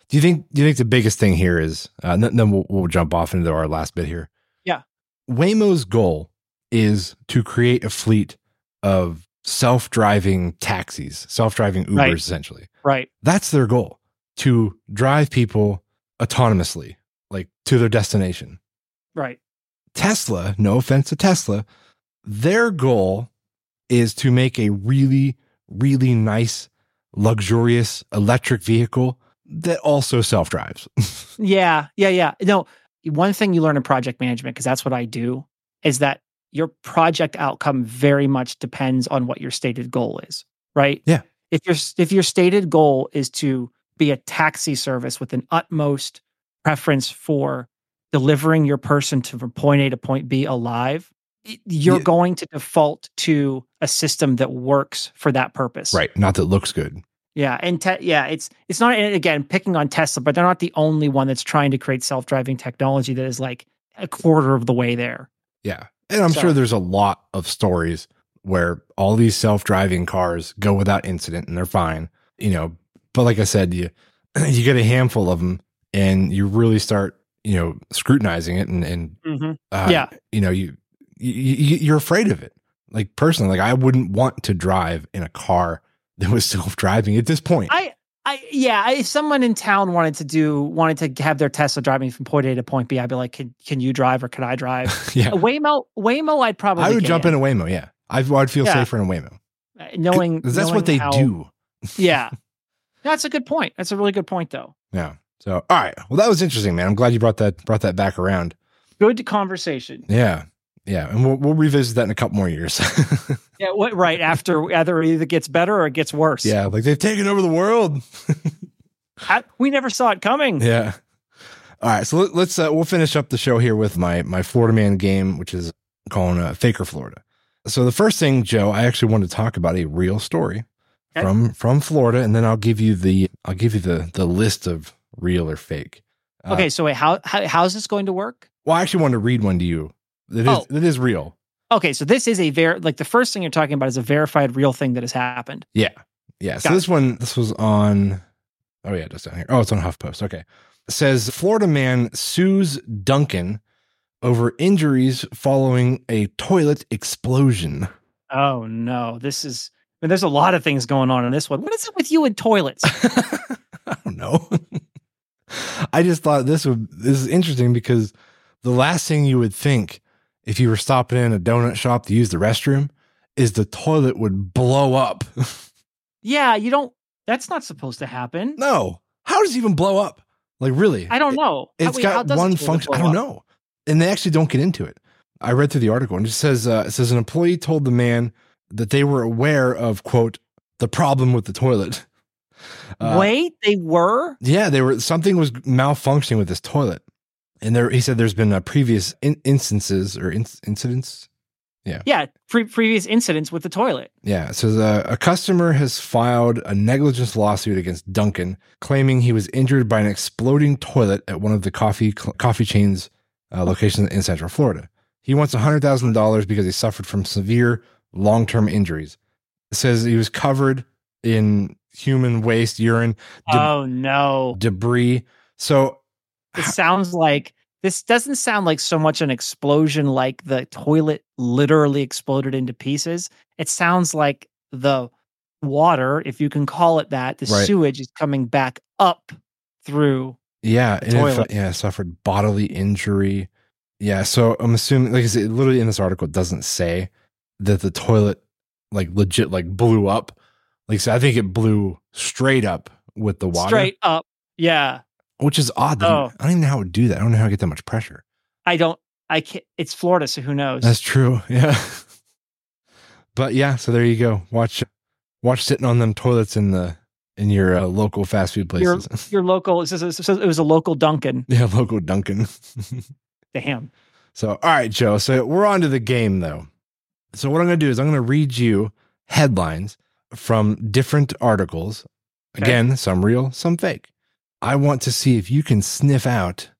Do you think? Do you think the biggest thing here is? Uh, then then we'll, we'll jump off into our last bit here. Yeah. Waymo's goal is to create a fleet of self-driving taxis, self-driving Ubers, Right. essentially. Right. That's their goal to drive people autonomously, like to their destination. Right. Tesla, no offense to Tesla, their goal is to make a really, really nice, luxurious electric vehicle that also self drives. Yeah. Yeah. Yeah. No, one thing you learn in project management, because that's what I do, is that your project outcome very much depends on what your stated goal is. Right. Yeah. If your if your stated goal is to be a taxi service with an utmost preference for delivering your person to from point A to point B alive, you're Yeah. going to default to a system that works for that purpose. right. Not that looks good. Yeah, and te- yeah, it's it's not again picking on Tesla, but they're not the only one that's trying to create self-driving technology that is like a quarter of the way there. Yeah. And I'm So- sure there's a lot of stories where all these self driving cars go without incident and they're fine, you know. But like I said, you you get a handful of them and you really start, you know, scrutinizing it and, and Mm-hmm. uh, Yeah. you know, you, you you- you're afraid of it. Like personally, like I wouldn't want to drive in a car that was self driving at this point. I I yeah, if someone in town wanted to do wanted to have their Tesla driving from point A to point B, I'd be like, can can you drive or can I drive? yeah, A Waymo, Waymo, I'd probably I would jump in a Waymo. Yeah, I'd, I'd feel Yeah. safer in a Waymo. Uh, knowing that's knowing what they how- do. Yeah, that's a good point. That's a really good point, though. Yeah. So, all right. Well, that was interesting, man. I'm glad you brought that brought that back around. Good conversation. Yeah. Yeah. And we'll, we'll revisit that in a couple more years. Yeah, what, right after either it either gets better or it gets worse. yeah. Like they've taken over the world. I- we never saw it coming. Yeah. All right. So let, let's, uh, we'll finish up the show here with my, my Florida man game, which is calling uh, Fake or Florida. So the first thing, Joe, I actually want to talk about a real story Okay. from from Florida, and then I'll give you the I'll give you the the list of real or fake. Uh, Okay, so wait, how, how how's this going to work? Well, I actually want to read one to you. That is Oh. that is real. Okay, so this is a ver like the first thing you're talking about is a verified real thing that has happened. Yeah. Yeah. So Got this one, this was on, oh, yeah, just down here. Oh, it's on HuffPost. Okay. It says Florida man sues Dunkin' over injuries following a toilet explosion. Oh no, this is. I mean, there's a lot of things going on in this one. What is it with you and toilets? I don't know. I just thought this would, this is interesting because the last thing you would think if you were stopping in a donut shop to use the restroom is the toilet would blow up. yeah, you don't. That's not supposed to happen. no. How does it even blow up? Like, really? I don't know. Wait, how got one function. I don't up? know, and they actually don't get into it. I read through the article and it says uh, it says an employee told the man that they were aware of quote the problem with the toilet. Uh, Wait, they were. yeah, they were something was malfunctioning with this toilet, and there he said there's been uh, previous in- instances or in- incidents. Yeah, pre- previous incidents with the toilet. Yeah, So uh, a customer has filed a negligence lawsuit against Dunkin', claiming he was injured by an exploding toilet at one of the coffee coffee chains uh, locations in Central Florida. He wants hundred thousand dollars because he suffered from severe long term injuries. It says he was covered in human waste, urine, de- oh no, debris. So it sounds like this doesn't sound like so much an explosion like the toilet literally exploded into pieces. It sounds like the water, if you can call it that, the Right. sewage is coming back up through. Yeah, and it yeah, suffered bodily injury. Yeah, so I'm assuming, like I said, literally in this article, doesn't say that the toilet like legit like blew up. Like, so I think it blew straight up with the water, Straight up. Yeah. Which is odd. Oh. I don't even know how it would do that. I don't know how to get that much pressure. I don't I can't it's Florida, so who knows? That's true. Yeah, but yeah, so there you go. Watch, watch sitting on them toilets in the in your uh, local fast food Your places. your local it says, it says it was a local Dunkin'. yeah, local Dunkin'. Damn. So, all right, Joe. So we're on to the game though. So what I'm going to do is I'm going to read you headlines from different articles. Okay. Again, some real, some fake. I want to see if you can sniff out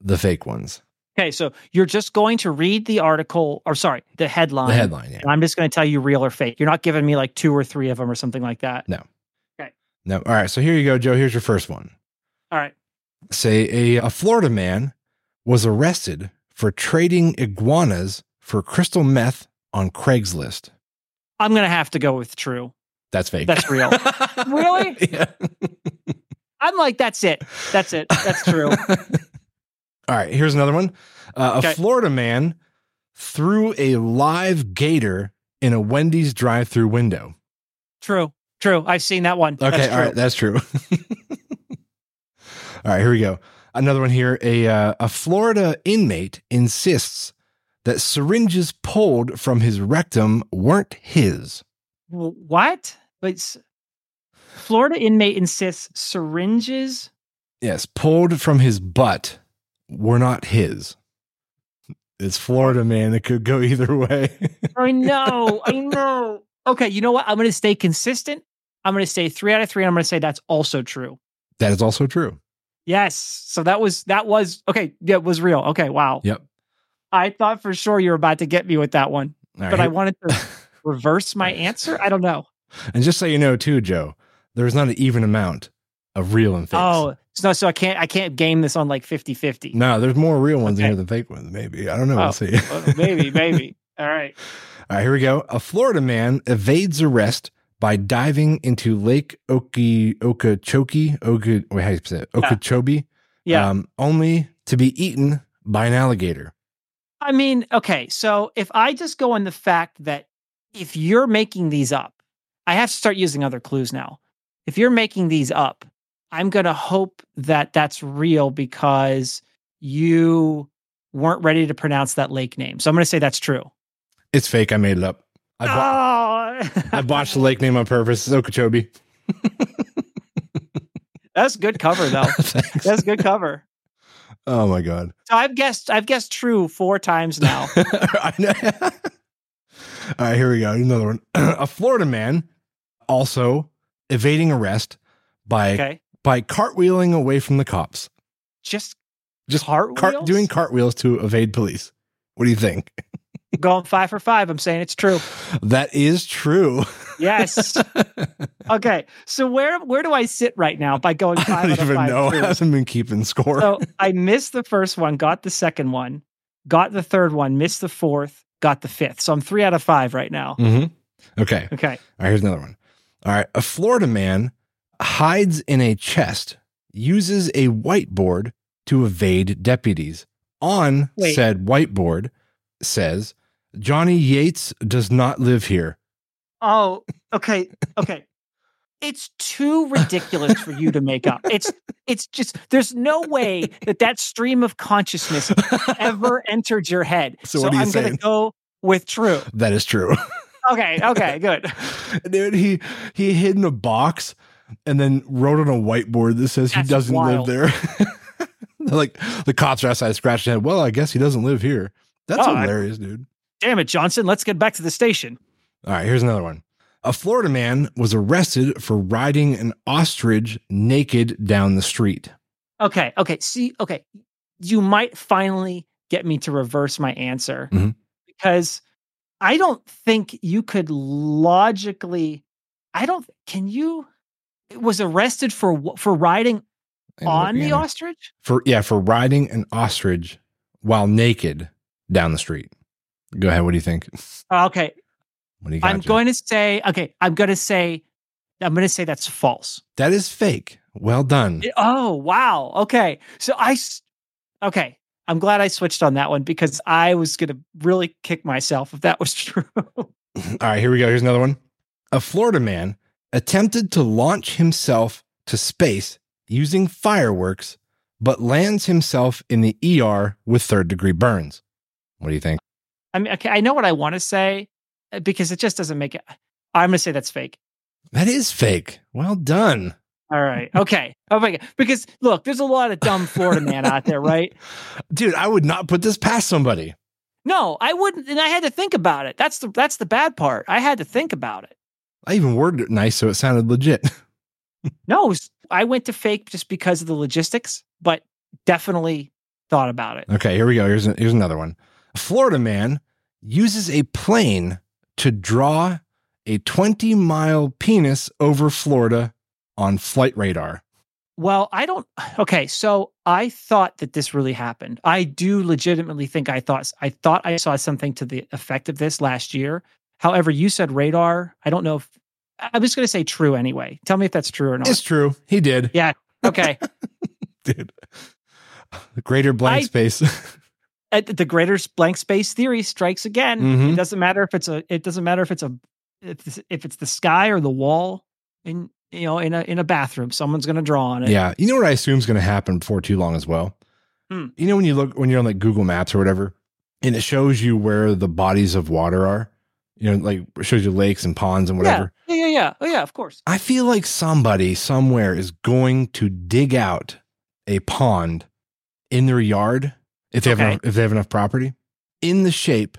the fake ones. Okay, so you're just going to read the article or sorry, the headline. The headline, yeah. And I'm just going to tell you real or fake. You're not giving me like two or three of them or something like that. No. Okay. No. All right. So here you go, Joe. Here's your first one. All right. Say a, a Florida man was arrested for trading iguanas for crystal meth on Craigslist. I'm going to have to go with true. That's fake. That's real. Really? Yeah. I'm like, that's it. That's it. That's true. All right, here's another one. Uh, Okay. A Florida man threw a live gator in a Wendy's drive-through window. true. True. I've seen that one. Okay, all right, that's true. all right, here we go. Another one here. A uh, a Florida inmate insists that syringes pulled from his rectum weren't his. What? But Florida inmate insists syringes. Yes, pulled from his butt were not his. It's Florida, man. It could go either way. I know. I know. Okay, you know what? I'm going to stay consistent. I'm going to say three out of three. And I'm going to say that's also true. that is also true. Yes. So that was that was okay. Yeah, it was real. Okay. Wow. Yep. I thought for sure you were about to get me with that one, All right, but I wanted to reverse my answer. I don't know. And just so you know, too, Joe, there's not an even amount of real and fake. Oh, so, so I can't I can't game this on like 50-50. no, there's more real ones in here than fake ones. Maybe I don't know. Oh, We'll see. Well, maybe, maybe. All right. All right, here we go. A Florida man evades arrest by diving into Lake Oki Okeechobee. Oke, wait, how do you say it? Okeechobee. Yeah. Um, only to be eaten by an alligator. I mean, okay. So if I just go on the fact that if you're making these up, I have to start using other clues now. If you're making these up, I'm going to hope that that's real because you weren't ready to pronounce that lake name. So I'm going to say that's true. It's fake. I made it up. I, bo- oh, I botched the lake name on purpose. It's Okeechobee. that's good cover though. That's good cover. Oh my god. So I've guessed I've guessed true four times now. I know. All right, here we go. Another one. a Florida man also evading arrest by Okay. by cartwheeling away from the cops. Just Just Cartwheels? cart doing cartwheels to evade police. What do you think? going five for five. I'm saying it's true. That is true. Yes. okay. So where where do I sit right now by going I five don't out of even know. I truths? haven't been keeping score. So I missed the first one, got the second one, got the third one, missed the fourth, got the fifth. So I'm three out of five right now. hmm Okay. Okay. All right, here's another one. All right. A Florida man hides in a chest, uses a whiteboard to evade deputies. On Wait. said whiteboard says, Johnny Yates does not live here. Oh, okay. Okay. It's too ridiculous for you to make up. It's it's just there's no way that that stream of consciousness ever entered your head. So you I'm gonna go with true. That is true. Okay, okay, good. Dude, he he hid in a box and then wrote on a whiteboard that says he doesn't wild. live there. like the cops are outside scratching their head. Well, I guess he doesn't live here. That's Oh, hilarious, dude. Damn it, Johnson. Let's get back to the station. All right, here's another one. A Florida man was arrested for riding an ostrich naked down the street. Okay, okay. See, okay. You might finally get me to reverse my answer Mhm. because I don't think you could logically. I don't. Can you? Was arrested for for riding And on the ostrich? for yeah for riding an ostrich while naked down the street. Go ahead. What do you think? Okay, What do you got? I'm going to say. Okay, I'm going to say. I'm going to say that's false. That is fake. Well done. It- oh wow. Okay, so I Okay, I'm glad I switched on that one because I was going to really kick myself if that was true. All right, here we go. Here's another one. A Florida man attempted to launch himself to space using fireworks, but lands himself in the ER with third degree burns. What do you think? I mean, okay, I know what I want to say uh, because it just doesn't make it. I'm going to say that's fake. That is fake. Well done. All right. Okay. Oh my god. Because look, there's a lot of dumb Florida man out there, right? Dude, I would not put this past somebody. No, I wouldn't, and I had to think about it. That's the that's the bad part. I had to think about it. I even worded it nice so it sounded legit. No, was- I went to fake just because of the logistics, but definitely thought about it. Okay, here we go. Here's, here's another one. A Florida man uses a plane to draw a 20 mile penis over Florida on flight radar. Well, I don't. Okay, so I thought that this really happened. I do legitimately think I thought I thought I saw something to the effect of this last year. However, you said radar. I don't know if I'm just going to say true anyway. Tell me if that's true or not. It's true. He did. Yeah. Okay. did. The greater blank I- space. The greater blank space theory strikes again. Mhm. It doesn't matter if it's a. It doesn't matter if it's a. If it's, if it's the sky or the wall in you know in a in a bathroom, someone's going to draw on it. yeah. You know what I assume is going to happen before too long as well? Hmm. You know, when you look, when you're on like Google Maps or whatever, and it shows you where the bodies of water are, you know, like shows you lakes and ponds and whatever. Yeah. Yeah. Yeah. Yeah. Oh yeah. Of course. I feel like somebody somewhere is going to dig out a pond in their yard if they have enough, if they have enough property in the shape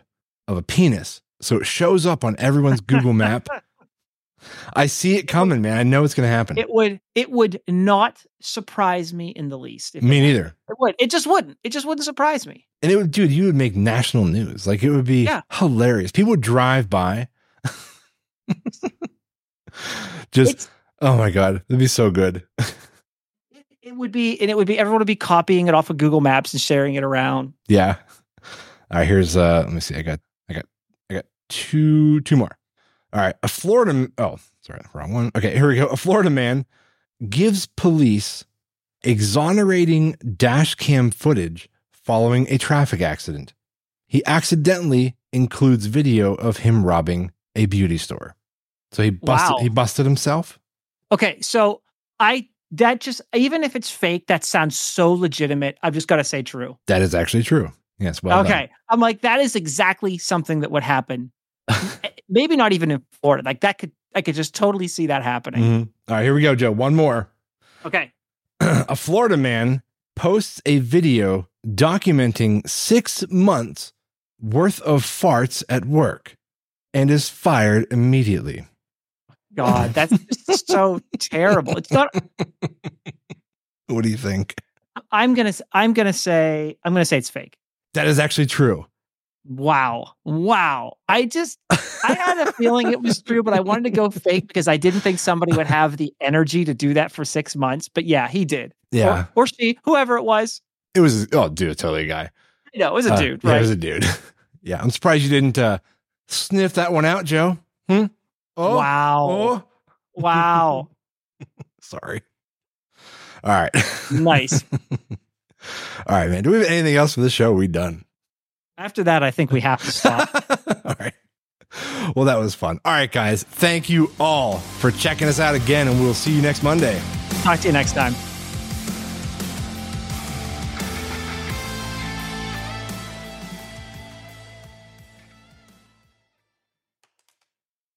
of a penis. So it shows up on everyone's Google map. I see it coming, man. I know it's going to happen. It would it would not surprise me in the least. Me it, neither. it would. It just wouldn't. It just wouldn't surprise me. And it would, dude, you would make national news. Like it would be Yeah. hilarious. People would drive by. Just, It's, oh my God, it'd be so good. it, it would be, and it would be everyone would be copying it off of Google Maps and sharing it around. Yeah. All right, here's uh let me see. I got I got I got two two more. All right. A Florida oh, sorry, wrong one. Okay, here we go. A Florida man gives police exonerating dash cam footage following a traffic accident. He accidentally includes video of him robbing a beauty store. So he busted Wow. he busted himself. Okay, so I that just even if it's fake, that sounds so legitimate. I've just got to say true. That is actually true. Yes, well done. okay, I'm like that is exactly something that would happen. Maybe not even in Florida. Like that could I could just totally see that happening. Mhm. All right, here we go, Joe. One more. Okay. a Florida man posts a video documenting six months worth of farts at work and is fired immediately. God, that's just so terrible. It's not. What do you think? I'm gonna. I'm gonna say. I'm gonna say it's fake. That is actually true. Wow. Wow. I just I had a feeling it was true, but I wanted to go fake because I didn't think somebody would have the energy to do that for six months. But yeah, he did. Yeah. Or, or she, whoever it was. It was oh dude, totally a guy. You know, it was a Uh, dude, Yeah, it was a dude. yeah. I'm surprised you didn't uh sniff that one out, Joe. Hmm? Oh, wow. Oh, Wow. sorry. All right. Nice. All right, man. Do we have anything else for this show? Are we done? After that, I think we have to stop. all right. Well, that was fun. All right, guys. Thank you all for checking us out again, and we'll see you next Monday. Talk to you next time.